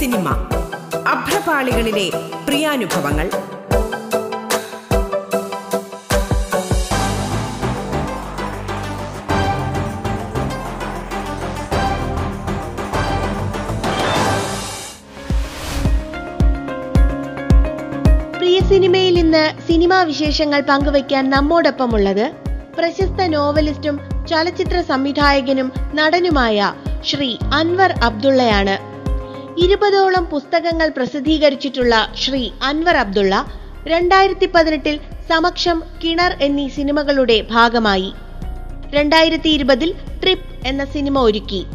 Cinema അഭ്രപാളികളിലെ പ്രിയാനുഭവങ്ങൾ. പ്രിയ സിനിമയിൽ ഇന്ന് cinema വിശേഷങ്ങൾ പങ്കുവയ്ക്കാൻ നമ്മോടൊപ്പമുള്ളത് പ്രശസ്ത നോവലിസ്റ്റും ചലച്ചിത്ര സംവിധായകനും നടനുമായ ശ്രീ അൻവർ അബ്ദുള്ളയാണ്. ഇരുപതോളം പുസ്തകങ്ങൾ പ്രസിദ്ധീകരിച്ചിട്ടുള്ള ശ്രീ അൻവർ അബ്ദുള്ള രണ്ടായിരത്തി പതിനെട്ടിൽ സമക്ഷം കിണർ എന്നീ സിനിമകളുടെ ഭാഗമായി. രണ്ടായിരത്തി ഇരുപതിൽ ട്രിപ്പ് എന്ന സിനിമ ഒരുക്കി.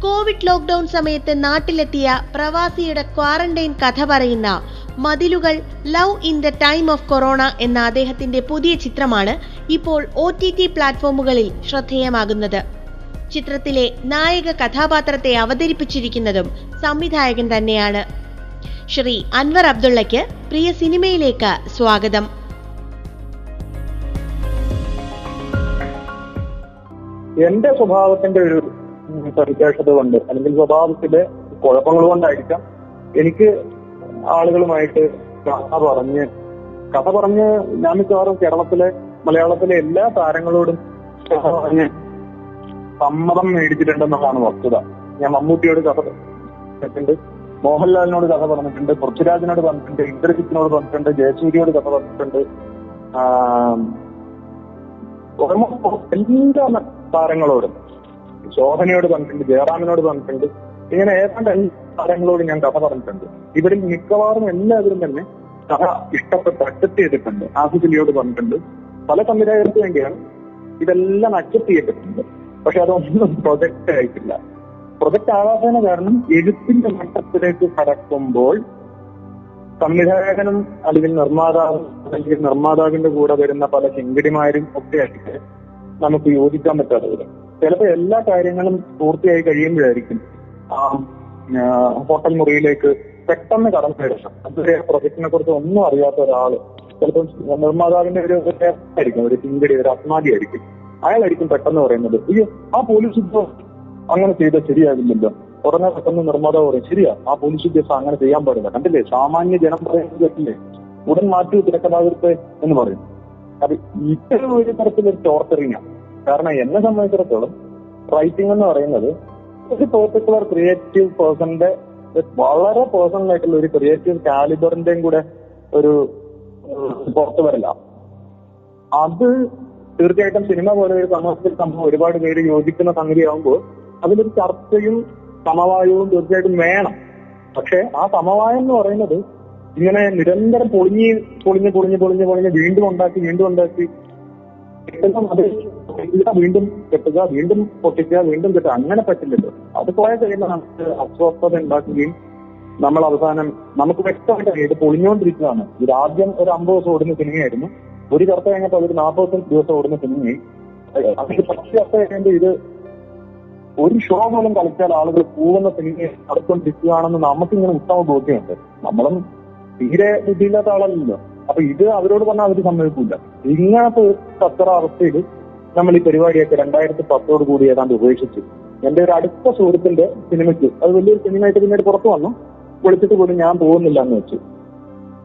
കോവിഡ് ലോക്ക്ഡൌൺ സമയത്ത് നാട്ടിലെത്തിയ പ്രവാസിയുടെ ക്വാറന്റൈൻ കഥ പറയുന്ന Mathilukal love in the time of corona എന്ന അദ്ദേഹത്തിന്റെ പുതിയ ചിത്രമാണ് ഇപ്പോൾ ഒ ടി ടി പ്ലാറ്റ്ഫോമുകളിൽ ശ്രദ്ധേയമാകുന്നത്. ചിത്രത്തിലെ നായക കഥാപാത്രത്തെ അവതരിപ്പിച്ചിരിക്കുന്നതും സംവിധായകൻ തന്നെയാണ്. ശ്രീ അൻവർ അബ്ദുള്ളയ്ക്ക് പ്രിയ സിനിമയിലേക്ക് സ്വാഗതം. എന്റെ സ്വഭാവത്തിന്റെ ഒരു സവിശേഷത കൊണ്ട് അല്ലെങ്കിൽ സ്വഭാവത്തിലെ കുഴപ്പങ്ങൾ കൊണ്ടായിരിക്കാം എനിക്ക് ആളുകളുമായിട്ട് കഥ പറഞ്ഞ് കഥ പറഞ്ഞ് ഞാൻ മിക്കവാറും കേരളത്തിലെ മലയാളത്തിലെ എല്ലാ താരങ്ങളോടും കഥ പറഞ്ഞ് സമ്മതം മേടിച്ചിട്ടുണ്ടെന്നുള്ളതാണ് വസ്തുത. ഞാൻ മമ്മൂട്ടിയോട് കഥ പറഞ്ഞിട്ടുണ്ട് മോഹൻലാലിനോട് കഥ പറഞ്ഞിട്ടുണ്ട് പൃഥ്വിരാജിനോട് പറഞ്ഞിട്ടുണ്ട് ഇന്ദ്രജിത്തിനോട് പറഞ്ഞിട്ടുണ്ട് ജയസൂര്യയോട് കഥ പറഞ്ഞിട്ടുണ്ട്. എല്ലാ താരങ്ങളോടും ശോഭനയോട് പറഞ്ഞിട്ടുണ്ട് ജയറാമിനോട് പറഞ്ഞിട്ടുണ്ട് ഇങ്ങനെ ഏതാണ്ട് എല്ലാ താരങ്ങളോട് ഞാൻ കഥ പറഞ്ഞിട്ടുണ്ട്. ഇവരിൽ മിക്കവാറും എല്ലാവരും തന്നെ കഥ ഇഷ്ടപ്പെട്ട് അക്സെപ്റ്റ് ചെയ്തിട്ടുണ്ട്. ആസിഫിലിയോട് പറഞ്ഞിട്ടുണ്ട്. പല സംവിധായകർക്ക് വേണ്ടിയാണ് ഇതെല്ലാം അക്സെപ്റ്റ് ചെയ്തിട്ടുണ്ട് പക്ഷെ അതൊന്നും പ്രൊജക്റ്റ് ആയിട്ടില്ല. പ്രൊജക്റ്റ് ആവാത്തതിന് കാരണം എഴുത്തിന്റെ മട്ടത്തിലേക്ക് കടക്കുമ്പോൾ സംവിധായകനും അല്ലെങ്കിൽ നിർമ്മാതാവും അല്ലെങ്കിൽ നിർമ്മാതാവിന്റെ കൂടെ വരുന്ന പല ചെങ്കിടിമാരും ഒക്കെ ആയിട്ട് നമുക്ക് യോജിക്കാൻ പറ്റാതെ വരും. ചിലപ്പോൾ എല്ലാ കാര്യങ്ങളും പൂർത്തിയായി കഴിയുമ്പോഴായിരിക്കും ആ ഹോട്ടൽ മുറിയിലേക്ക് പെട്ടെന്ന് കടന്നു വരുന്നത്. അതുവരെ പ്രൊജക്ടിനെ കുറിച്ച് ഒന്നും അറിയാത്ത ഒരാൾ ചിലപ്പോൾ നിർമ്മാതാവിന്റെ ഒരു ആയിരിക്കും ഒരു ചിങ്കടി ഒരു അസ്മാതി ആയിരിക്കും അയാളായിരിക്കും പെട്ടെന്ന് പറയുന്നത്. അയ്യോ ആ പോലീസ് ഉദ്യോഗസ്ഥ അങ്ങനെ ചെയ്താൽ ശരിയാകില്ലല്ലോ ഉടനെ പെട്ടെന്ന് നിർമ്മാതാവ് പറയും ശരിയാ ആ പോലീസ് ഉദ്യോഗസ്ഥ അങ്ങനെ ചെയ്യാൻ പാടില്ല. കണ്ടില്ലേ? സാമാന്യ ജനം പറയുന്നത് കേട്ടില്ലേ? ഉടൻ മാറ്റി തിരക്കഥാകൃത്ത് എന്ന് പറയും. അത് ഇത്തരം ഒരു തരത്തിലൊരു ടോർച്ചറിങ് ആണ് കാരണം എന്നെ സംബന്ധിച്ചിടത്തോളം റൈറ്റിംഗ് എന്ന് പറയുന്നത് ഒരു പെർട്ടിക്കുലർ ക്രിയേറ്റീവ് പേഴ്സന്റെ വളരെ പേഴ്സണൽ ആയിട്ടുള്ള ഒരു ക്രിയേറ്റീവ് കാലിബറിന്റെയും കൂടെ ഒരു പുറത്തു വരില്ല അത് തീർച്ചയായിട്ടും സിനിമ പോലെ ഒരു സമൂഹത്തിൽ സംഭവം ഒരുപാട് പേര് യോജിക്കുന്ന സംഗതിയാകുമ്പോൾ അതിലൊരു ചർച്ചയും സമവായവും തീർച്ചയായിട്ടും വേണം. പക്ഷെ ആ സമവായം എന്ന് പറയുന്നത് ഇങ്ങനെ നിരന്തരം പൊളിഞ്ഞ് പൊളിഞ്ഞ് പൊളിഞ്ഞ് പൊളിഞ്ഞ് പൊളിഞ്ഞ് വീണ്ടും ഉണ്ടാക്കി വീണ്ടും ഉണ്ടാക്കി വീണ്ടും കെട്ടുക വീണ്ടും പൊട്ടിക്കുക വീണ്ടും കെട്ടുക അങ്ങനെ പറ്റില്ലല്ലോ. അത് പോയ കഴിയുമ്പോൾ നമുക്ക് അസ്വസ്ഥത ഉണ്ടാക്കുകയും നമ്മൾ അവസാനം നമുക്ക് വ്യക്തമായിട്ട് ഇത് പൊളിഞ്ഞുകൊണ്ടിരിക്കുകയാണ്. ഇത് ആദ്യം ഒരു അമ്പത് ദിവസം ഓടുന്ന സിനിമയായിരുന്നു. ഒരു ചർച്ച കഴിഞ്ഞപ്പോൾ അതൊരു നാൽപ്പത് ദിവസം ഓടുന്ന സിനിമയിൽ അതിന് പത്ത് ചർച്ച കഴിയുമ്പോൾ ഇത് ഒരു ഷോ പോലും കളിച്ചാൽ ആളുകൾ പോകുന്ന സിനിമയെ നടത്തുകൊണ്ടിരിക്കുകയാണെന്ന് നമുക്കിങ്ങനെ ഉത്തമ ബോധ്യമുണ്ട്. നമ്മളും തീരെ ബുദ്ധിയില്ലാത്ത ആളല്ലല്ലോ. അപ്പൊ ഇത് അവരോട് പറഞ്ഞാൽ അവർ സമ്മതിക്കില്ല ഇങ്ങനത്തെ ഒരു തത്ര അവസ്ഥയിൽ നമ്മൾ ഈ പരിപാടിയൊക്കെ രണ്ടായിരത്തി പത്തോട് കൂടി ഏതാണ്ട് ഉപേക്ഷിച്ചു. എന്റെ ഒരു അടുത്ത സുഹൃത്തിന്റെ സിനിമയ്ക്ക് അത് വലിയൊരു സിനിമയായിട്ട് പിന്നീട് പുറത്തു വന്നു. വിളിച്ചിട്ട് പോലും ഞാൻ പോകുന്നില്ല എന്ന് വെച്ചു.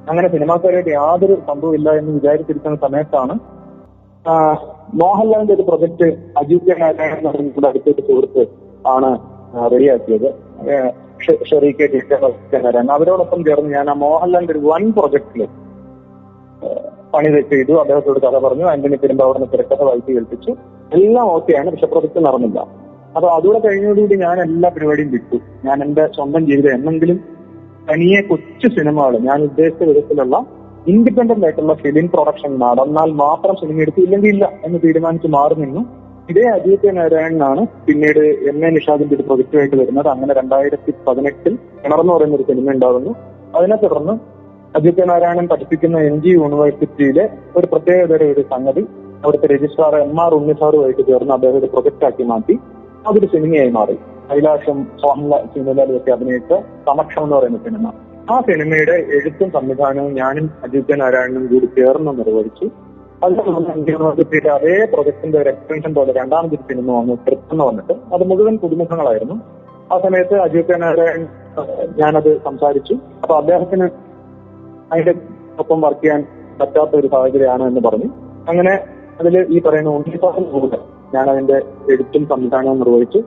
അങ്ങനെ സിനിമാക്കാരായിട്ട് യാതൊരു സംഭവമില്ല എന്ന് വിചാരിച്ചിരിക്കുന്ന സമയത്താണ് മോഹൻലാലിന്റെ ഒരു പ്രൊജക്ട് അജിത് നാരായണൻ ഇവിടെ അടുത്തൊരു സുഹൃത്ത് ആണ് റെഡിയാക്കിയത്. ഷെറി കെ നാരായണൻ അവരോടൊപ്പം ചേർന്ന് ഞാൻ ആ മോഹൻലാലിന്റെ ഒരു വൺ പ്രൊജക്ടിൽ പണി ചെയ്തു അദ്ദേഹത്തോട് കഥ പറഞ്ഞു. ആന്റണി പെരുമ്പാവൂരിനെ തിരക്കഥ വായിച്ച് കേൾപ്പിച്ചു. എല്ലാം ഓക്കെയാണ് പക്ഷെ പ്രൊജക്ട് നടന്നില്ല. അപ്പൊ അതുകൂടെ കഴിഞ്ഞോടുകൂടി ഞാൻ എല്ലാ പരിപാടിയും വിട്ടു. ഞാൻ എന്റെ സ്വന്തം ജീവിതം എന്നെങ്കിലും തനിയെ കൊച്ചു സിനിമകൾ ഞാൻ ഉദ്ദേശിച്ച വിധത്തിലുള്ള ഇൻഡിപെൻഡന്റ് ആയിട്ടുള്ള ഫിലിം പ്രൊഡക്ഷൻ നടന്നാൽ മാത്രം സിനിമ എടുത്തു ഇല്ലെങ്കിൽ ഇല്ല എന്ന് തീരുമാനിച്ച് മാറി നിന്നു. ഇതേ അജിത് നാരായണനാണ് പിന്നീട് എം എ നിഷാദിന്റെ ഒരു പ്രൊജക്റ്റുമായിട്ട് വരുന്നത്. അങ്ങനെ രണ്ടായിരത്തി പതിനെട്ടിൽ കിണർന്ന് പറയുന്ന ഒരു സിനിമ ഉണ്ടാകുന്നു. അതിനെ തുടർന്ന് അജിത് നാരായണൻ പഠിപ്പിക്കുന്ന എൻ ജി യൂണിവേഴ്സിറ്റിയിലെ ഒരു പ്രത്യേകതയുടെ ഒരു സംഗതി അവിടുത്തെ രജിസ്ട്രാർ എം ആർ ഉണ്ണിസാറുമായിട്ട് ചേർന്ന് അദ്ദേഹം ഒരു പ്രൊജക്റ്റ് ആക്കി മാറ്റി. അതൊരു സിനിമയായി മാറി. കൈലാഷം മോഹൻലാൽ സിനിമയിലൊക്കെ അഭിനയിച്ച സമക്ഷം എന്ന് പറയുന്ന സിനിമ. ആ സിനിമയുടെ എഴുത്തും സംവിധാനവും ഞാനും അജിത് നാരായണനും കൂടി ചേർന്ന് നിർവഹിച്ചു. യൂണിവേഴ്സിറ്റിയുടെ അതേ പ്രൊജക്ടിന്റെ ഒരു എക്സ്റ്റൻഷൻ പോലെ രണ്ടാമത് സിനിമ വന്നു ട്രിപ്പ് എന്ന് പറഞ്ഞിട്ട്. അത് മുഴുവൻ പുതുമുഖങ്ങളായിരുന്നു. ആ സമയത്ത് അജിത് നാരായൺ ഞാനത് സംസാരിച്ചു. അപ്പൊ അദ്ദേഹത്തിന് അതിന്റെ ഒപ്പം വർക്ക് ചെയ്യാൻ പറ്റാത്ത ഒരു സാഹചര്യമാണ് എന്ന് പറഞ്ഞു. അങ്ങനെ അതിൽ ഈ പറയുന്ന ഉണ്ണിപ്പാസം കൂടെ ഞാൻ അതിന്റെ എഴുത്തും സംവിധാനവും നിർവഹിച്ചു.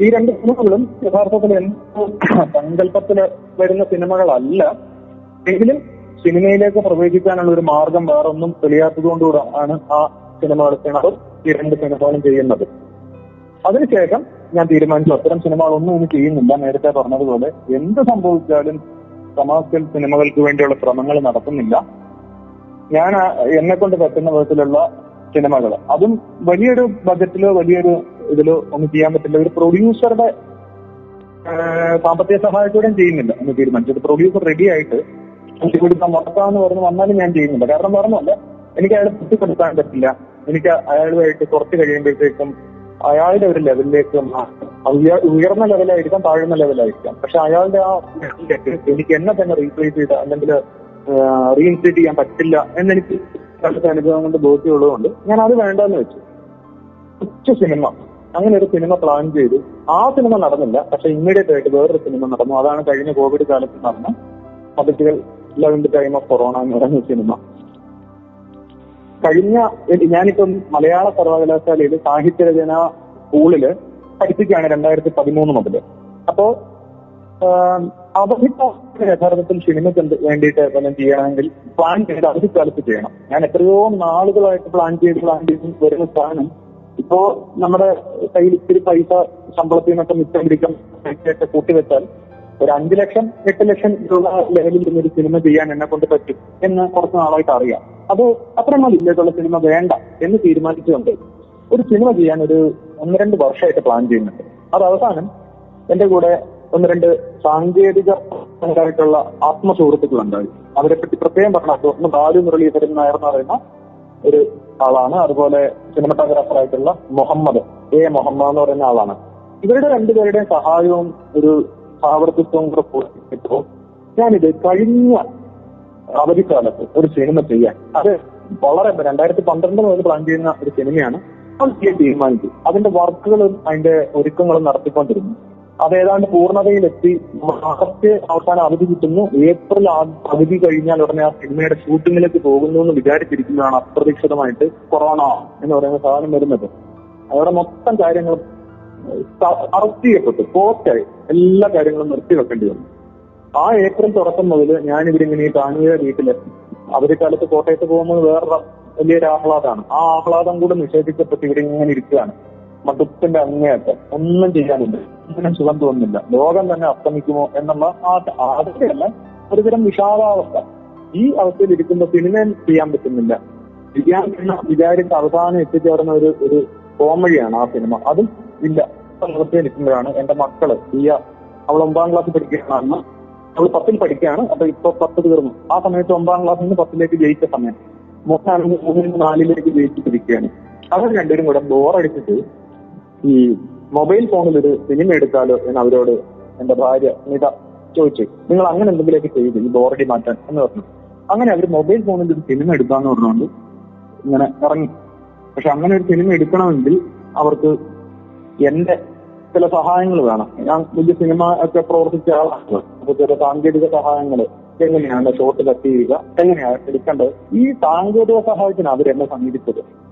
ഈ രണ്ട് സിനിമകളും യഥാർത്ഥത്തിൽ എന്തോ സങ്കല്പത്തിൽ വരുന്ന സിനിമകളല്ല. എങ്കിലും സിനിമയിലേക്ക് പ്രവേശിക്കാനുള്ള ഒരു മാർഗം വേറൊന്നും തെളിയാത്തതുകൊണ്ടുകൂടെ ആണ് ആ സിനിമകൾ കിണറും ഈ രണ്ട് സിനിമകളും ചെയ്യുന്നത്. അതിനുശേഷം ഞാൻ തീരുമാനിച്ചു അത്തരം സിനിമകളൊന്നും ഇനി ചെയ്യുന്നില്ല. നേരത്തെ പറഞ്ഞതുപോലെ എന്ത് സംഭവിച്ചാലും സമാജത്തിൽ സിനിമകൾക്ക് വേണ്ടിയുള്ള ശ്രമങ്ങൾ നടത്തുന്നില്ല. ഞാൻ എന്നെ കൊണ്ട് പറ്റുന്ന വിധത്തിലുള്ള സിനിമകൾ അതും വലിയൊരു ബജറ്റിലോ വലിയൊരു ഇതിലോ ഒന്നും ചെയ്യാൻ പറ്റില്ല. ഒരു പ്രൊഡ്യൂസറുടെ സാമ്പത്തിക സഹായത്തോടെയും ചെയ്യുന്നില്ല എന്ന് തീരുമാനിച്ചു. ഒരു പ്രൊഡ്യൂസർ റെഡി ആയിട്ട് കൊടുക്കാൻ മുടക്കാന്ന് പറഞ്ഞ് വന്നാലും ഞാൻ ചെയ്യുന്നില്ല. കാരണം പറഞ്ഞല്ല എനിക്ക് അയാളെ തൃപ്തിപ്പെടുത്താൻ പറ്റില്ല. എനിക്ക് അയാളുമായിട്ട് കുറച്ച് കഴിയുമ്പോഴത്തേക്കും അയാളുടെ ഒരു ലെവലിലേക്ക് ഉയർ- ഉയർന്ന ലെവലായിരിക്കാം താഴ്ന്ന ലെവലായിരിക്കാം പക്ഷെ അയാളുടെ ആ എനിക്ക് എന്നെ തന്നെ റീപ്ലേസ് ചെയ്ത് അല്ലെങ്കിൽ റീഇൻസ്റ്റേറ്റ് ചെയ്യാൻ പറ്റില്ല എന്നെനിക്ക് അടുത്ത അനുഭവം കൊണ്ട് ബോധ്യമുള്ളതുകൊണ്ട് ഞാൻ അത് വേണ്ടെന്ന് വെച്ചു. ഉച്ച സിനിമ. അങ്ങനെ ഒരു സിനിമ പ്ലാൻ ചെയ്തു. ആ സിനിമ നടന്നില്ല. പക്ഷെ ഇമ്മീഡിയറ്റ് ആയിട്ട് വേറൊരു സിനിമ നടന്നു. അതാണ് കഴിഞ്ഞ കോവിഡ് കാലത്ത് നടന്ന പതിറ്റുകൾ ലവ് ടൈം ഓഫ് കൊറോണ എന്ന് പറയുന്ന സിനിമ. കഴിഞ്ഞ ഞാനിപ്പം മലയാള സർവകലാശാലയിൽ സാഹിത്യരചന സ്കൂളിൽ പഠിപ്പിക്കുകയാണ് രണ്ടായിരത്തി പതിമൂന്ന് മുതൽ. അപ്പോ അവധിക്കാലത്ത് യഥാർത്ഥത്തിൽ സിനിമയ്ക്ക് എന്ത് വേണ്ടിയിട്ട് എന്തെങ്കിലും ചെയ്യണമെങ്കിൽ പ്ലാൻ ചെയ്ത് അവധിക്കാലത്ത് ചെയ്യണം. ഞാൻ എത്രയോ നാളുകളായിട്ട് പ്ലാൻ ചെയ്ത് പ്ലാൻ ചെയ്ത് വരുന്ന സാധനം ഇപ്പോ നമ്മുടെ കയ്യിൽ ഇത്തിരി പൈസ ശമ്പളത്തിൽ നിന്നൊക്കെ മിച്ചം പിടിക്കാൻ പൈസയൊക്കെ കൂട്ടിവെച്ചാൽ ഒരു അഞ്ചു ലക്ഷം എട്ട് ലക്ഷം രൂപ ലെവലിൽ ഒരു സിനിമ ചെയ്യാൻ എന്നെ കൊണ്ട് പറ്റും എന്ന് കുറച്ച് നാളായിട്ട് അറിയാം. അത് അത്ര മതിയിലേക്കുള്ള സിനിമ വേണ്ട എന്ന് തീരുമാനിച്ചുകൊണ്ട് ഒരു സിനിമ ചെയ്യാൻ ഒരു ഒന്ന് രണ്ട് വർഷമായിട്ട് പ്ലാൻ ചെയ്യുന്നുണ്ട്. അത് അവസാനം എന്റെ കൂടെ ഒന്ന് രണ്ട് സാങ്കേതിക പരമായിട്ടുള്ള ആത്മസുഹൃത്തുക്കളുണ്ടായി അവരെ പറ്റി പ്രത്യേകം പറഞ്ഞാൽ ഒന്ന് ബാലു മുരളീധരൻ നായർ എന്ന് പറയുന്ന ഒരു ആളാണ്. അതുപോലെ സിനിമറ്റോഗ്രാഫർ ആയിട്ടുള്ള മുഹമ്മദ് എ മുഹമ്മദ് എന്ന് പറയുന്ന ആളാണ്. ഇവരുടെ രണ്ടുപേരുടെയും സഹായവും ഒരു സഹവർത്തിത്വവും കൂടെ ഞാനിത് കഴിഞ്ഞ അവധിക്കാലത്ത് ഒരു സിനിമ ചെയ്യാൻ. അത് വളരെ രണ്ടായിരത്തി പന്ത്രണ്ട് മുതൽ പ്ലാൻ ചെയ്യുന്ന ഒരു സിനിമയാണ്. തീരുമാനിച്ചു അതിന്റെ വർക്കുകളും അതിന്റെ ഒരുക്കങ്ങളും നടത്തിക്കൊണ്ടിരുന്നു. അത് ഏതാണ്ട് പൂർണതയിലെത്തി. മാർച്ച് അവസാനം അവധി കിട്ടുന്നു. ഏപ്രിൽ അവധി കഴിഞ്ഞാൽ ഉടനെ ആ സിനിമയുടെ ഷൂട്ടിങ്ങിലേക്ക് പോകുന്നു എന്ന് വിചാരിച്ചിരിക്കുന്നതാണ് അപ്രതീക്ഷിതമായിട്ട് കൊറോണ എന്ന് പറയുന്ന സാധനം വരുന്നത്. അവിടെ മൊത്തം കാര്യങ്ങളും അറസ്റ്റ് ചെയ്യപ്പെട്ടു. പോസ്റ്റായി എല്ലാ കാര്യങ്ങളും നിർത്തി വെക്കേണ്ടി വന്നു. ആ ഏപ്രിൽ തുടക്കം മുതൽ ഞാൻ ഇവരിങ്ങനെ ഈ വീട്ടിൽ വീട്ടിലെത്തി അവധിക്കാലത്ത് കോട്ടയത്ത് പോകുന്നത് വേറൊരു വലിയൊരു ആഹ്ലാദമാണ്. ആ ആഹ്ലാദം കൂടെ നിഷേധിക്കപ്പെട്ട് ഇവിടെ ഇങ്ങനെ ഇരിക്കുകയാണ്. മടുപ്പിന്റെ അങ്ങേയറ്റം ഒന്നും ചെയ്യാനില്ല. ഒന്നിനും സുഖം തോന്നുന്നില്ല. ലോകം തന്നെ അസ്തമിക്കുമോ എന്നുള്ള ആ ആദ്യമല്ല ഒരുതരം വിഷാദാവസ്ഥ. ഈ അവസ്ഥയിൽ ഇരിക്കുന്ന സിനിമയും ചെയ്യാൻ പറ്റുന്നില്ല. ചെയ്യാൻ എന്ന വിചാരിച്ച് അവസാനം എത്തിച്ചേർന്ന ഒരു ഒരു കോമഡിയാണ് ആ സിനിമ. അതും ഇല്ല. അവസ്ഥയിൽ നിൽക്കുമ്പോഴാണ് എന്റെ മക്കൾ ഈ അവൾ ഒമ്പതാം ക്ലാസ് പഠിക്കുകയാണെന്ന് അവൾ പത്തിൽ പഠിക്കുകയാണ്. അപ്പൊ ഇപ്പൊ പത്ത് തീർന്നു. ആ സമയത്ത് ഒമ്പതാം ക്ലാസ് നിന്ന് പത്തിലേക്ക് ജയിച്ച സമയം. മൂന്നാണെങ്കിൽ മൂന്നിൽ നിന്ന് നാലിലേക്ക് ജയിച്ചിട്ടിരിക്കുകയാണ് അവർ രണ്ടുപേരും കൂടെ ബോറടിച്ചിട്ട് ഈ മൊബൈൽ ഫോണിൽ ഒരു സിനിമ എടുത്താലോ എന്ന് അവരോട് എന്റെ ഭാര്യ നിത ചോദിച്ചു. നിങ്ങൾ അങ്ങനെ എന്തെങ്കിലുമൊക്കെ ചെയ്തു ഈ ബോറടി മാറ്റാൻ എന്ന് പറഞ്ഞു. അങ്ങനെ അവർ മൊബൈൽ ഫോണിൽ ഒരു സിനിമ എടുക്കാന്ന് പറഞ്ഞുകൊണ്ട് ഇങ്ങനെ ഇറങ്ങി. പക്ഷെ അങ്ങനെ ഒരു സിനിമ എടുക്കണമെങ്കിൽ അവർക്ക് എന്റെ ചില സഹായങ്ങൾ വേണം. ഞാൻ വലിയ സിനിമ ഒക്കെ പ്രവർത്തിച്ച ആളാണ്. അപ്പൊ ചില സാങ്കേതിക സഹായങ്ങൾ എങ്ങനെയാണ് ഷോട്ട് കട്ട് ചെയ്യുക എങ്ങനെയാണ് എടുക്കേണ്ടത്? ഈ സാങ്കേതിക സഹായത്തിന് അവരെന്നെ സമീപിച്ചത്.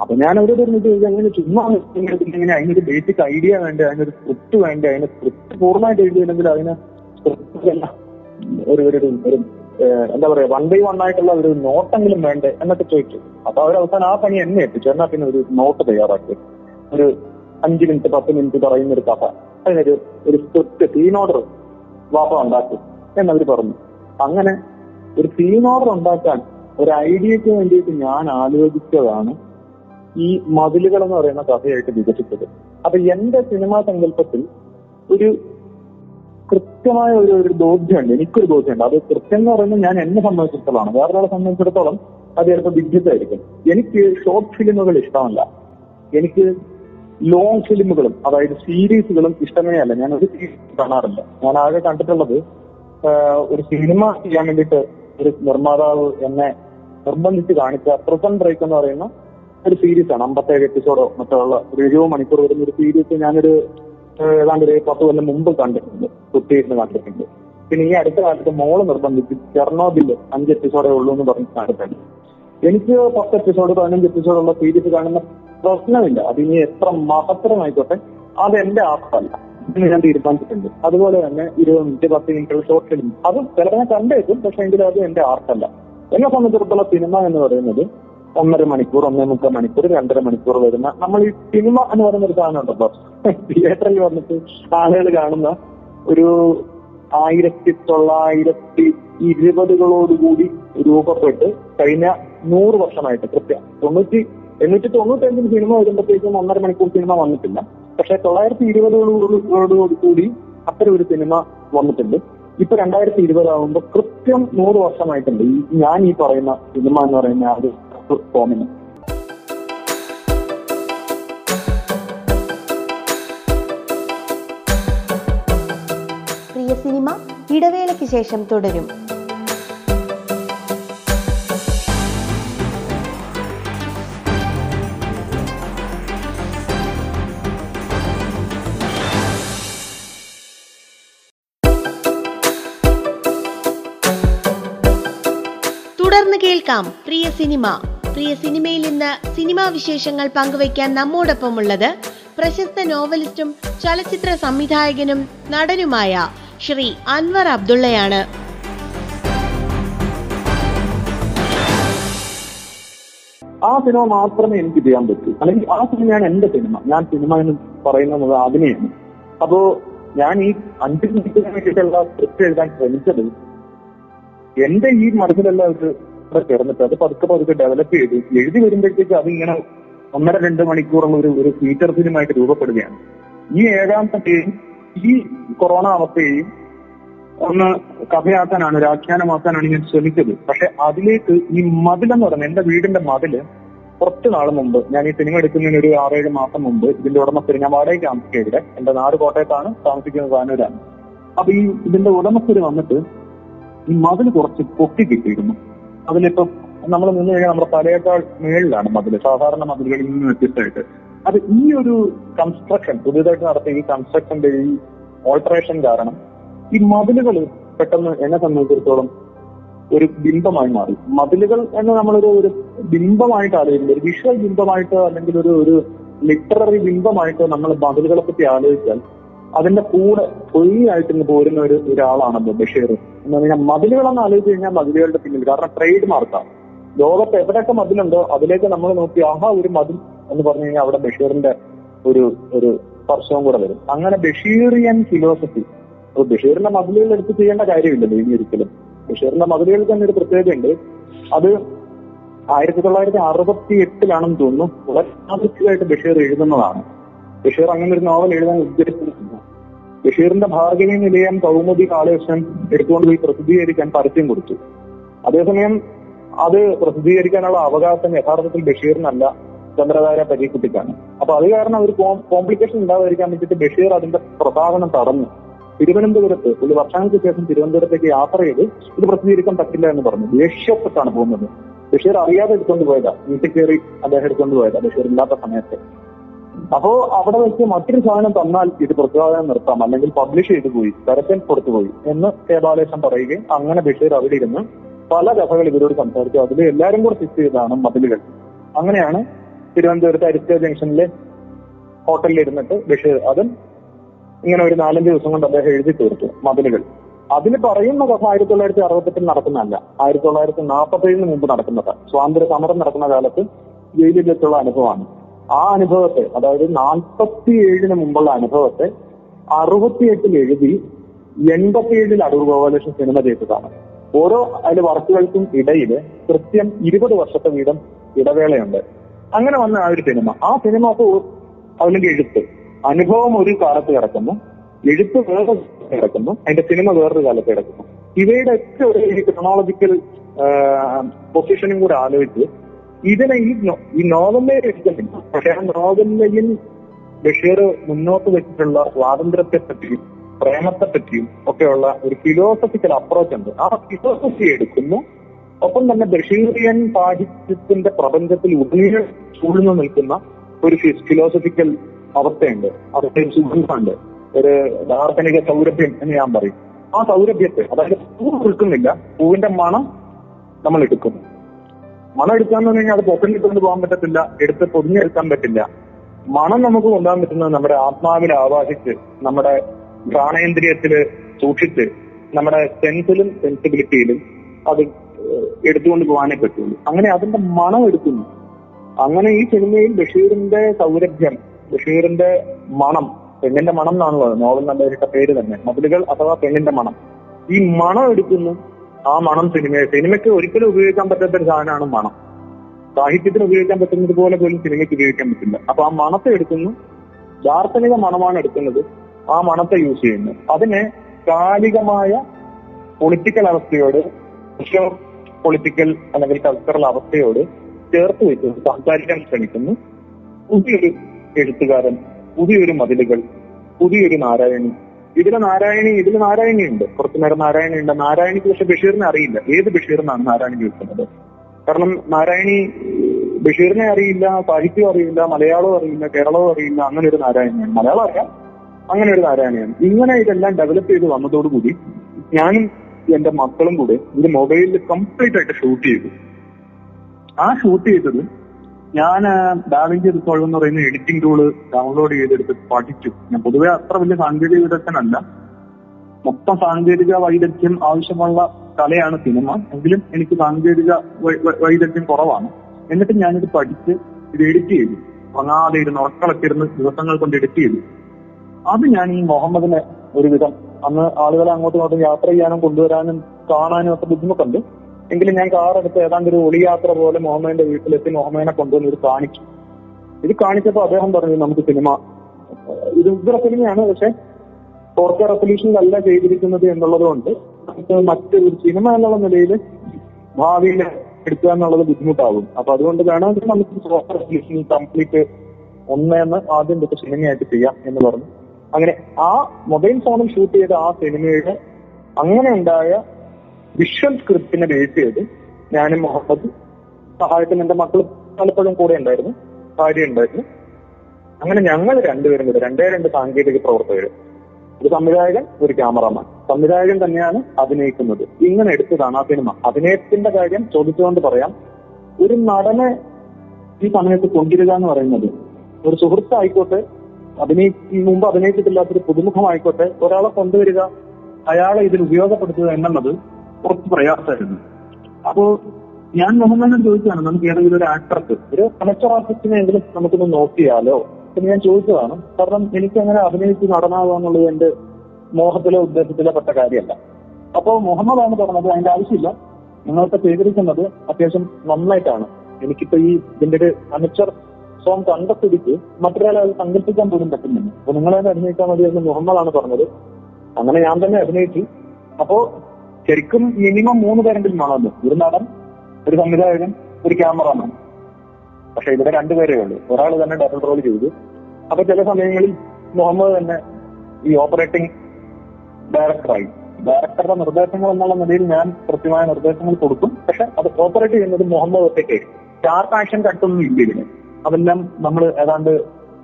അപ്പൊ ഞാൻ അവരോട് പറഞ്ഞു ഇത് അങ്ങനെ ചുമ്മാ ഇങ്ങനെ അതിനൊരു ബേസിക് ഐഡിയ വേണ്ടേ അതിനൊരു സ്ക്രിപ്റ്റ് വേണ്ടേ അതിന് സ്ക്രിപ്റ്റ് പൂർണമായിട്ട് എഴുതിയില്ലെങ്കിൽ അതിന് സ്ക്രിപ്റ്റ് ഒരു- ഒരു എന്താ പറയാ വൺ ബൈ വൺ ആയിട്ടുള്ള ഒരു നോട്ടെങ്കിലും വേണ്ടേ എന്നൊക്കെ ചോദിച്ചു. അപ്പൊ അവർ അവസാനം ആ പണി എന്നെ എത്തിച്ചു എന്നാ പിന്നെ ഒരു നോട്ട് തയ്യാറാക്കി. ഒരു അഞ്ച് മിനിറ്റ് പത്ത് മിനിറ്റ് പറയുന്ന ഒരു കഥ. അതിനൊരു ഒരു സ്ക്രിപ്റ്റ് സീൻ ഓർഡർ വാപ്പ ഉണ്ടാക്കി എന്നവർ പറഞ്ഞു. അങ്ങനെ ഒരു സീൻ ഓർഡർ ഉണ്ടാക്കാൻ ഒരു ഐഡിയക്ക് വേണ്ടിയിട്ട് ഞാൻ ആലോചിച്ചതാണ് ഈ മതിലുകൾ എന്ന് പറയുന്ന കഥയായിട്ട് വികസിച്ചത്. അപ്പൊ എന്റെ സിനിമാ സങ്കല്പത്തിൽ ഒരു കൃത്യമായ ഒരു ഒരു ബോധ്യമുണ്ട്. എനിക്കൊരു ബോധ്യമുണ്ട്. അത് കൃത്യം എന്ന് പറയുന്നത് ഞാൻ എന്നെ സംബന്ധിച്ചിടത്തോളം വേറെ ഒരാളെ സംബന്ധിച്ചിടത്തോളം അത് ചിലപ്പോൾ വിദ്യുത്തായിരിക്കും. എനിക്ക് ഷോർട്ട് ഫിലിമുകൾ ഇഷ്ടമല്ല. എനിക്ക് ലോങ് ഫിലിമുകളും അതായത് സീരീസുകളും ഇഷ്ടമേ അല്ല. ഞാൻ ഒരു സീരീസ് കാണാറില്ല. ഞാൻ ആകെ കണ്ടിട്ടുള്ളത് ഒരു സിനിമ ചെയ്യാൻ വേണ്ടിയിട്ട് ഒരു നിർമ്മാതാവ് എന്നെ നിർബന്ധിച്ച് കാണിച്ച പ്രസന്റ് ബ്രേക്ക് എന്ന് പറയുന്ന ഒരു ആണ്. അമ്പത്തേഴ് എപ്പിസോഡോ മറ്റോ ഉള്ള ഒരു എഴുപത് മണിക്കൂർ വരുന്ന ഒരു സീരീസ് ഞാനൊരു ഏതാണ്ട് ഒരു പത്ത് കൊല്ലം മുമ്പ് കണ്ടിട്ടുണ്ട്. കുത്തിയിരുന്ന് കണ്ടിട്ടുണ്ട്. പിന്നെ ഈ അടുത്ത കാലത്ത് മോൾ നിർബന്ധിച്ച് ചെർണോബിൽ അഞ്ച് എപ്പിസോഡേ ഉള്ളൂ എന്ന് പറഞ്ഞ് കണ്ടിട്ടുണ്ട് എനിക്ക് പത്ത് എപ്പിസോഡ് പതിനഞ്ച് എപ്പിസോഡ് ഉള്ള സീരീസ് കാണുന്ന പ്രശ്നമില്ല. അത് ഇനി എത്ര മഹത്തരമായിക്കോട്ടെ അത് എന്റെ ആർട്ടല്ല എന്ന് ഞാൻ തീരുമാനിച്ചിട്ടുണ്ട്. അതുപോലെ തന്നെ ഇരുപത് മിനിറ്റ് പത്ത് മിനിറ്റ് ഷോർട്ട് ഫിലിം അത് ചിലപ്പോൾ ഞാൻ കണ്ടേക്കും പക്ഷെ എങ്കിലും അത് എന്റെ ആർട്ടല്ല എന്നെ സംബന്ധിച്ചിടത്തോളം സിനിമ എന്ന് പറയുന്നത് ഒന്നര മണിക്കൂർ ഒന്നേ മുക്കാൽ മണിക്കൂർ രണ്ടര മണിക്കൂർ വരുന്ന നമ്മൾ ഈ സിനിമ എന്ന് പറയുന്ന ഒരു സാധനം ഉണ്ടല്ലോ. തിയേറ്ററിൽ വന്നിട്ട് ആളുകൾ കാണുന്ന ഒരു ആയിരത്തി തൊള്ളായിരത്തി ഇരുപതുകളോടുകൂടി രൂപപ്പെട്ട് കഴിഞ്ഞ നൂറ് വർഷമായിട്ട് കൃത്യ. തൊണ്ണൂറ്റി എണ്ണൂറ്റി തൊണ്ണൂറ്റി അഞ്ചിന് സിനിമ വരുമ്പോഴത്തേക്കും ഒന്നര മണിക്കൂർ സിനിമ വന്നിട്ടില്ല. പക്ഷെ തൊള്ളായിരത്തി ഇരുപതുകളോടുകൂടി കൂടി അത്തരം ഒരു സിനിമ വന്നിട്ടുണ്ട്. ഇപ്പൊ രണ്ടായിരത്തി ഇരുപതാകുമ്പോൾ കൃത്യം നൂറ് വർഷമായിട്ടുണ്ട്. ഈ ഞാൻ ഈ പറയുന്ന സിനിമ എന്ന് പറയുന്ന ആ ഒരു ഫോമിന് പ്രിയ സിനിമ ഇടവേളയ്ക്ക് ശേഷം തുടരും. തുടർന്ന് കേൾക്കാം പ്രിയ സിനിമ. പ്രിയ സിനിമയിൽ ഇന്ന് സിനിമാ വിശേഷങ്ങൾ പങ്കുവയ്ക്കാൻ നമ്മോടൊപ്പമുള്ളത് പ്രശസ്ത നോവലിസ്റ്റും ചലച്ചിത്ര സംവിധായകനും നടനുമായ ശ്രീ അൻവർ അബ്ദുള്ളയാണ്. ആ സിനിമ മാത്രമേ എനിക്ക് ചെയ്യാൻ പറ്റൂ. അല്ലെങ്കിൽ ആ സിനിമയാണ് എന്റെ സിനിമ. ഞാൻ സിനിമ എന്ന് പറയുന്നത് അതിനെയാണ് അപ്പോ ഞാൻ ഈ അഞ്ച് മിനിറ്റിന് വേണ്ടിയിട്ടുള്ള സ്ക്രിപ്റ്റ് എഴുതാൻ ശ്രമിച്ചത് എന്റെ ഈ മനസ്സിലല്ല ഇത് ഇവിടെ ചേർന്നിട്ട് അത് പതുക്കെ പതുക്കെ ഡെവലപ്പ് ചെയ്ത്. എഴുതി വരുമ്പോഴത്തേക്ക് അത് ഇങ്ങനെ ഒന്നര രണ്ട് മണിക്കൂറുള്ള ഒരു ഒരു ഫീച്ചർ ഫിലിമായിട്ട് രൂപപ്പെടുകയാണ്. ഈ ഏഴാമത്തെയും ഈ കൊറോണ അവസ്ഥയെയും ഒന്ന് കഥയാക്കാനാണ് ഒരു ആഖ്യാനമാക്കാനാണ് ഞാൻ ശ്രമിച്ചത്. പക്ഷെ അതിലേക്ക് ഈ മതിലെന്ന് പറയുന്നത് എന്റെ വീടിന്റെ മതിൽ കുറച്ച് നാൾ മുമ്പ് ഞാൻ ഈ സിനിമ എടുക്കുന്നതിന് ഒരു ആറേഴ് മാസം മുമ്പ് ഇതിന്റെ ഉടമസ്ഥര് ഞാൻ വാടകയ്ക്ക് താമസിക്കുക ഇവിടെ. എന്റെ നാട് കോട്ടയത്താണ് താമസിക്കുന്നത് താനൂരാണ്. അപ്പൊ ഈ ഇതിന്റെ ഉടമസ്ഥര് വന്നിട്ട് ഈ മതിൽ കുറച്ച് പൊക്കി കിട്ടിയിരുന്നു. അതിലിപ്പം നമ്മൾ നിന്ന് കഴിഞ്ഞാൽ നമ്മുടെ തലയേക്കാൾ മേളിലാണ് മതിൽ സാധാരണ മതിലുകളിൽ നിന്ന് വ്യത്യസ്തമായിട്ട്. അത് ഈ ഒരു കൺസ്ട്രക്ഷൻ പുതിയതായിട്ട് നടത്തിയ ഈ കൺസ്ട്രക്ഷന്റെ ഈ ഓൾട്ടറേഷൻ കാരണം ഈ മതിലുകൾ പെട്ടെന്ന് എന്നെ സംബന്ധിച്ചിടത്തോളം ഒരു ബിംബമായി മാറി. മതിലുകൾ എന്ന് നമ്മളൊരു ഒരു ബിംബമായിട്ട് ആലോചിക്കുന്നത് ഒരു വിഷ്വൽ ബിംബമായിട്ടോ അല്ലെങ്കിൽ ഒരു ഒരു ലിറ്റററി ബിംബമായിട്ടോ നമ്മൾ മതിലുകളെ പറ്റി ആലോചിച്ചാൽ അതിന്റെ കൂടെ ഫ്രീ ആയിട്ട് പോരുന്ന ഒരു ഒരാളാണല്ലോ ബഷീർ. എന്ന് പറഞ്ഞാൽ മതിലുകളെന്ന് ആലോചിച്ച് കഴിഞ്ഞാൽ മതിലുകളുടെ പിന്നിൽ. കാരണം ട്രേഡ് മാർക്കാണ് ലോകത്ത് എവിടെയൊക്കെ മതിലുണ്ടോ അതിലേക്ക് നമ്മൾ നോക്കി ആഹാ ഒരു മതിൽ എന്ന് പറഞ്ഞു കഴിഞ്ഞാൽ അവിടെ ബഷീറിന്റെ ഒരു ഒരു സ്പർശവും കൂടെ വരും. അങ്ങനെ ബഷീറിയൻ ഫിലോസഫി അപ്പൊ ബഷീറിന്റെ മതിലുകൾ എടുത്ത് ചെയ്യേണ്ട കാര്യമില്ലല്ലോ ഇനി ഒരിക്കലും. ബഷീറിന്റെ മതിലുകൾ തന്നെ ഒരു പ്രത്യേകതയുണ്ട്. അത് ആയിരത്തി തൊള്ളായിരത്തി അറുപത്തി എട്ടിലാണെന്ന് തോന്നുന്നു. വളരെ ആദ്യമായിട്ട് ബഷീർ എഴുതുന്നതാണ്. ബഷീർ അങ്ങനെ ഒരു നോവൽ എഴുതാൻ ഉദ്ദേശിക്കുന്നില്ല ബഷീറിന്റെ ഭാർഗവി നിലയം കൗമുദി കാളേശൻ എടുത്തുകൊണ്ട് പോയി പ്രസിദ്ധീകരിക്കാൻ പരസ്യം കൊടുത്തു. അതേസമയം അത് പ്രസിദ്ധീകരിക്കാനുള്ള അവകാശം യഥാർത്ഥത്തിൽ ബഷീറിനല്ല ചന്ദ്രധാര പരീക്കുട്ടിക്കാണ്. അപ്പൊ അത് കാരണം ഒരു കോംപ്ലിക്കേഷൻ ഉണ്ടാവാതിരിക്കാൻ വേണ്ടിയിട്ട് ബഷീർ അതിന്റെ പ്രസാധനം തടഞ്ഞു. തിരുവനന്തപുരത്ത് ഒരു വർഷങ്ങൾക്ക് ശേഷം തിരുവനന്തപുരത്തേക്ക് യാത്ര ചെയ്ത് ഇത് പ്രസിദ്ധീകരിക്കാൻ പറ്റില്ല എന്ന് പറഞ്ഞു. ദേഷ്യപ്പെട്ടാണ് പോകുന്നത്. ബഷീർ അറിയാതെ എടുത്തുകൊണ്ട് പോയതാ. വീട്ടിൽ കയറി അദ്ദേഹം എടുത്തുകൊണ്ട് പോയതാ. ബഷീർ ഇല്ലാത്ത സമയത്ത്. അപ്പോ അവിടെ വെച്ച് മറ്റൊരു സാധനം തന്നാൽ ഇത് പ്രസാധനം നിർത്താം. അല്ലെങ്കിൽ പബ്ലിഷ് ചെയ്തു പോയി. തരത്തിൽ കൊടുത്തു പോയി എന്ന് കേബാലേശം പറയുകയും അങ്ങനെ ബഷീർ അവിടെ ഇരുന്ന് പല കഥകൾ ഇവരോട് സംസാരിച്ചു. അതിൽ എല്ലാവരും കൂടെ ഫിക്സ് ചെയ്തതാണ് മതിലുകൾ അങ്ങനെയാണ് തിരുവനന്തപുരത്ത് അരിസ്റ്റ ജംഗ്ഷനിലെ ഹോട്ടലിൽ ഇരുന്നിട്ട് ബഷീർ അതും ഇങ്ങനെ ഒരു നാലഞ്ച് ദിവസം കൊണ്ട് അദ്ദേഹം എഴുതി തീർത്തു മതിലുകൾ അതിൽ പറയുന്ന കഥ ആയിരത്തി തൊള്ളായിരത്തി അറുപത്തെട്ടിൽ നടക്കുന്നതല്ല. ആയിരത്തി തൊള്ളായിരത്തി നാൽപ്പത്തി ഏഴിന് മുമ്പ് നടക്കുന്നത്. സ്വാതന്ത്ര്യ സമരം നടക്കുന്ന കാലത്ത് ജയിലിൽ വെച്ചുള്ള അനുഭവമാണ്. ആ അനുഭവത്തെ അതായത് നാൽപ്പത്തി ഏഴിന് മുമ്പുള്ള അനുഭവത്തെ അറുപത്തിയെട്ടിൽ എഴുതി എൺപത്തിയേഴിൽ അടൂർ ഗോപാലകൃഷ്ണൻ സിനിമ ചെയ്തതാണ്. ഓരോ അതിൽ വർക്കുകൾക്കും ഇടയിൽ കൃത്യം ഇരുപത് വർഷത്തെ വീതം ഇടവേളയുണ്ട്. അങ്ങനെ വന്ന ആ ഒരു സിനിമ. ആ സിനിമ അപ്പോൾ അതിലേക്ക് എഴുത്ത്. അനുഭവം ഒരു കാലത്ത് കിടക്കുന്നു. എഴുത്ത് വേറെ കിടക്കുന്നു. അതിന്റെ സിനിമ വേറൊരു കാലത്ത് കിടക്കുന്നു. ഇവയുടെ ഒക്കെ ഒരു ക്രൊണോളജിക്കൽ പൊസിഷനും കൂടെ ആലോചിച്ച് ഇതിനെ ഈ ഈ നോവലിനെ എടുക്കുന്നില്ല പക്ഷെ ആ നോവലിൽ ബഷീർ മുന്നോട്ട് വെച്ചിട്ടുള്ള സ്വാതന്ത്ര്യത്തെ പറ്റിയും പ്രേമത്തെ പറ്റിയും ഒക്കെയുള്ള ഒരു ഫിലോസഫിക്കൽ അപ്രോച്ച് ഉണ്ട്. ആ ഫിലോസഫി എടുക്കുന്നു. ഒപ്പം തന്നെ ബഷീറിയൻ സാഹിത്യത്തിന്റെ പ്രപഞ്ചത്തിൽ ഉടനീളം ചൂഴ്ന്നു നിൽക്കുന്ന ഒരു ഫിലോസഫിക്കൽ അവസ്ഥയുണ്ട്. അവസ്ഥയും സുഖമുണ്ട് ഒരു ദാർശനിക സൗരഭ്യം എന്ന് ഞാൻ പറയും. ആ സൗരഭ്യത്തെ അതായത് പൂ നിൽക്കുന്നില്ല പൂവിന്റെ മണം നമ്മൾ എടുക്കുന്നു. മണം എടുക്കാന്ന് കഴിഞ്ഞാൽ അത് പൊക്കലിട്ടുകൊണ്ട് പോകാൻ പറ്റത്തില്ല. എടുത്ത് പൊതിഞ്ഞെടുക്കാൻ പറ്റില്ല. മണം നമുക്ക് കൊണ്ടുപോകാൻ പറ്റുന്നത് നമ്മുടെ ആത്മാവിനെ ആവാഹിച്ച് നമ്മുടെ പ്രാണേന്ദ്രിയത്തിൽ സൂക്ഷിച്ച് നമ്മുടെ സെൻസിലും സെൻസിബിലിറ്റിയിലും അത് എടുത്തുകൊണ്ട് പോകാനേ പറ്റുള്ളൂ. അങ്ങനെ അതിന്റെ മണം എടുക്കുന്നു. അങ്ങനെ ഈ സിനിമയിൽ ബഷീറിന്റെ സൗരഭ്യം ബഷീറിന്റെ മണം പെണ്ണിന്റെ മണം എന്നാണല്ലോ നോവൽ നല്ല പേര് തന്നെ മതിലുകൾ അഥവാ പെണ്ണിന്റെ മണം. ഈ മണം എടുക്കുന്നു ആ മണം സിനിമ സിനിമയ്ക്ക് ഒരിക്കലും ഉപയോഗിക്കാൻ പറ്റാത്ത ഒരു സാധനമാണ് മണം. സാഹിത്യത്തിന് ഉപയോഗിക്കാൻ പറ്റുന്നത് പോലെ പോലും സിനിമയ്ക്ക് ഉപയോഗിക്കാൻ പറ്റില്ല. അപ്പൊ ആ മണത്തെ എടുക്കുന്നു. ദാർശനിക മണമാണ് എടുക്കുന്നത്. ആ മണത്തെ യൂസ് ചെയ്യുന്നു. അതിനെ കാലികമായ പൊളിറ്റിക്കൽ അവസ്ഥയോട് സോഷ്യോ പൊളിറ്റിക്കൽ അല്ലെങ്കിൽ കൾച്ചറൽ അവസ്ഥയോട് ചേർത്ത് വെച്ച് സംസാരിക്കാൻ ശ്രമിക്കുന്നു. പുതിയൊരു എഴുത്തുകാരൻ പുതിയൊരു മതിലുകൾ പുതിയൊരു നാരായണി ഇതിലെ നാരായണി ഇതിൽ നാരായണി ഉണ്ട്. കുറച്ചു നേരം നാരായണി ഉണ്ട്. നാരായണിക്ക് പക്ഷെ ബഷീറിനെ അറിയില്ല. ഏത് ബഷീറിനാണ് നാരായണി ചോദിക്കുന്നത് കാരണം നാരായണി ബഷീറിനെ അറിയില്ല സാഹിത്യം അറിയില്ല മലയാളവും അറിയില്ല കേരളവും അറിയില്ല. അങ്ങനെ ഒരു നാരായണിയാണ്. മലയാളം അറിയാം. അങ്ങനെ ഒരു നാരായണിയാണ്. ഇങ്ങനെ ഇതെല്ലാം ഡെവലപ്പ് ചെയ്ത് വന്നതോടുകൂടി ഞാനും എന്റെ മക്കളും കൂടെ ഇത് മൊബൈലിൽ കംപ്ലീറ്റ് ആയിട്ട് ഷൂട്ട് ചെയ്തു. ആ ഷൂട്ട് ചെയ്തത് ഞാൻ ഡാവിഞ്ചി റിസോൾവ് എന്ന് പറയുന്ന എഡിറ്റിംഗ് ടൂൾ ഡൗൺലോഡ് ചെയ്തെടുത്ത് പഠിച്ചു. ഞാൻ പൊതുവെ അത്ര വലിയ സാങ്കേതിക വിദഗ്ധനല്ല. മൊത്തം സാങ്കേതിക വൈദഗ്ധ്യം ആവശ്യമുള്ള കലയാണ് സിനിമ. എങ്കിലും എനിക്ക് സാങ്കേതിക വൈദഗ്ധ്യം കുറവാണ്. എന്നിട്ട് ഞാനിത് പഠിച്ച് ഇത് എഡിറ്റ് ചെയ്തു. ഉറങ്ങാതെ ഇരുന്ന് ഉറക്കളൊക്കെ ഇരുന്ന് ദിവസങ്ങൾ കൊണ്ട് എഡിറ്റ് ചെയ്തു. അത് ഞാൻ ഈ മുഹമ്മദിനെ ഒരുവിധം അന്ന് ആളുകളെ അങ്ങോട്ടും ഇങ്ങോട്ടും യാത്ര ചെയ്യാനും കൊണ്ടുവരാനും കാണാനും ഒക്കെ ബുദ്ധിമുട്ടുണ്ട്. എങ്കിലും ഞാൻ കാറെടുത്ത് ഏതാണ്ട് ഒരു ഒളിയാത്ര പോലെ മുഹമ്മദിന്റെ വീട്ടിലെത്തി മുഹമ്മദിനെ കൊണ്ടുവന്ന് ഇത് കാണിച്ചു. ഇത് കാണിച്ചപ്പോൾ അദ്ദേഹം പറഞ്ഞു നമുക്ക് സിനിമ ഇത് ഉഗ്ര സിനിമയാണ് പക്ഷെ ഫോർ കെ റെസൊല്യൂഷനിലല്ല ചെയ്തിരിക്കുന്നത് എന്നുള്ളത് കൊണ്ട് മറ്റൊരു സിനിമ എന്നുള്ള നിലയിൽ ഭാവിയിൽ എടുക്കുക എന്നുള്ളത് ബുദ്ധിമുട്ടാകും. അപ്പൊ അതുകൊണ്ട് വേണമെങ്കിൽ നമുക്ക് ഫോർ കെ റെസൊല്യൂഷൻ കംപ്ലീറ്റ് ഒന്നേന്ന് ആദ്യം തൊട്ട് സിനിമയായിട്ട് ചെയ്യാം എന്ന് പറഞ്ഞു. അങ്ങനെ ആ മൊബൈൽ ഫോണിൽ ഷൂട്ട് ചെയ്ത ആ സിനിമയുടെ അങ്ങനെ ഉണ്ടായ വിഷ്വൽ സ്ക്രിപ്റ്റിനെ ബേസ് ചെയ്ത് ഞാനും മുഹമ്മദ് സഹായത്തിന് എന്റെ മക്കൾ പലപ്പോഴും കൂടെ ഉണ്ടായിരുന്നു ഭാര്യ ഉണ്ടായിരുന്നു. അങ്ങനെ ഞങ്ങൾ രണ്ടുപേരും കൂടെ രണ്ടേ രണ്ട് സാങ്കേതിക പ്രവർത്തകർ ഒരു സംവിധായകൻ ഒരു ക്യാമറമാൻ. സംവിധായകൻ തന്നെയാണ് അഭിനയിക്കുന്നത്. ഇങ്ങനെ എടുത്തതാണ് ആ സിനിമ അഭിനയത്തിന്റെ കാര്യം ചോദിച്ചുകൊണ്ട് പറയാം. ഒരു നടനെ ഈ സമയത്ത് കൊണ്ടിരുക എന്ന് പറയുന്നത് ഒരു സുഹൃത്തായിക്കോട്ടെ അഭിനയി മുമ്പ് അഭിനയിച്ചിട്ടില്ലാത്തൊരു പുതുമുഖമായിക്കോട്ടെ ഒരാളെ കൊണ്ടുവരിക അയാളെ ഇതിൽ ഉപയോഗപ്പെടുത്തുക എന്നുള്ളത് കുറച്ച് പ്രയാസമായിരുന്നു. അപ്പോ ഞാൻ മുഹമ്മദിനോട് ചോദിച്ചതാണ് നമുക്ക് ഏതെങ്കിലും ഒരു ആക്ടർക്ക് ഒരു കണക്ടർ ആർട്ടിസ്റ്റിനെ എങ്കിലും നമുക്കൊന്ന് നോക്കിയാലോ? എന്ന് ഞാൻ ചോദിച്ചതാണ്. കാരണം എനിക്ക് അങ്ങനെ അഭിനയിച്ച് നടനാകുക എന്നുള്ളത് എന്റെ മോഹത്തിലോ ഉദ്ദേശത്തിലോ പെട്ട കാര്യമല്ല. അപ്പോ മുഹമ്മദാണ് പറഞ്ഞത് അതിന്റെ ആവശ്യമില്ല. നിങ്ങളൊക്കെ ചെയ്തിരിക്കുന്നത് അത്യാവശ്യം നന്നായിട്ടാണ്. എനിക്കിപ്പോ ഈ ഇതിന്റെ ഒരു അമച്ചർ സോങ് കണ്ട മറ്റൊരാളെ അത് സങ്കല്പിക്കാൻ പോലും പറ്റുന്നില്ല. അപ്പൊ നിങ്ങളെ അഭിനയിക്കാൻ മതി എന്ന് മുഹമ്മദാണ് പറഞ്ഞത്. അങ്ങനെ ഞാൻ തന്നെ അഭിനയിച്ചു. അപ്പോ ശരിക്കും മിനിമം മൂന്ന് പേരെങ്കിലും വേണമല്ലോ ഒരു നടൻ ഒരു സംവിധായകൻ ഒരു ക്യാമറാമാൻ പക്ഷെ ഇവിടെ രണ്ടുപേരേ ഉള്ളൂ. ഒരാൾ തന്നെ ഡബിൾ റോൾ ചെയ്തു. അപ്പൊ ചില സമയങ്ങളിൽ മുഹമ്മദ് തന്നെ ഈ ഓപ്പറേറ്റിംഗ് ഡയറക്ടറായി ഡയറക്ടറുടെ നിർദ്ദേശങ്ങൾ എന്നുള്ള നിലയിൽ ഞാൻ കൃത്യമായ നിർദ്ദേശങ്ങൾ കൊടുക്കും. പക്ഷെ അത് ഓപ്പറേറ്റ് ചെയ്യുന്നത് മുഹമ്മദ് ഒറ്റയ്ക്ക് സ്റ്റാർട്ട് ആക്ഷൻ കട്ടൊന്നും ഇല്ല ഇതിന്. അതെല്ലാം നമ്മൾ ഏതാണ്ട്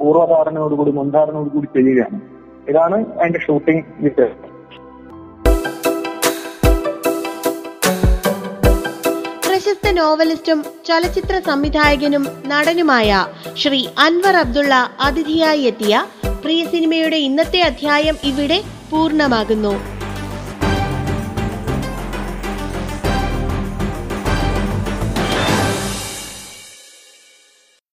പൂർവധാരണയോടുകൂടി മുൻധാരണയോടുകൂടി ചെയ്യുകയാണ്. ഇതാണ് അതിന്റെ ഷൂട്ടിംഗ് വിശേഷം പ്രശസ്ത നോവലിസ്റ്റും ചലച്ചിത്ര സംവിധായകനും നടനുമായ ശ്രീ അൻവർ അബ്ദുള്ള അതിഥിയായി എത്തിയ പ്രിയ സിനിമയുടെ ഇന്നത്തെ അധ്യായം ഇവിടെ പൂർണമാകുന്നു.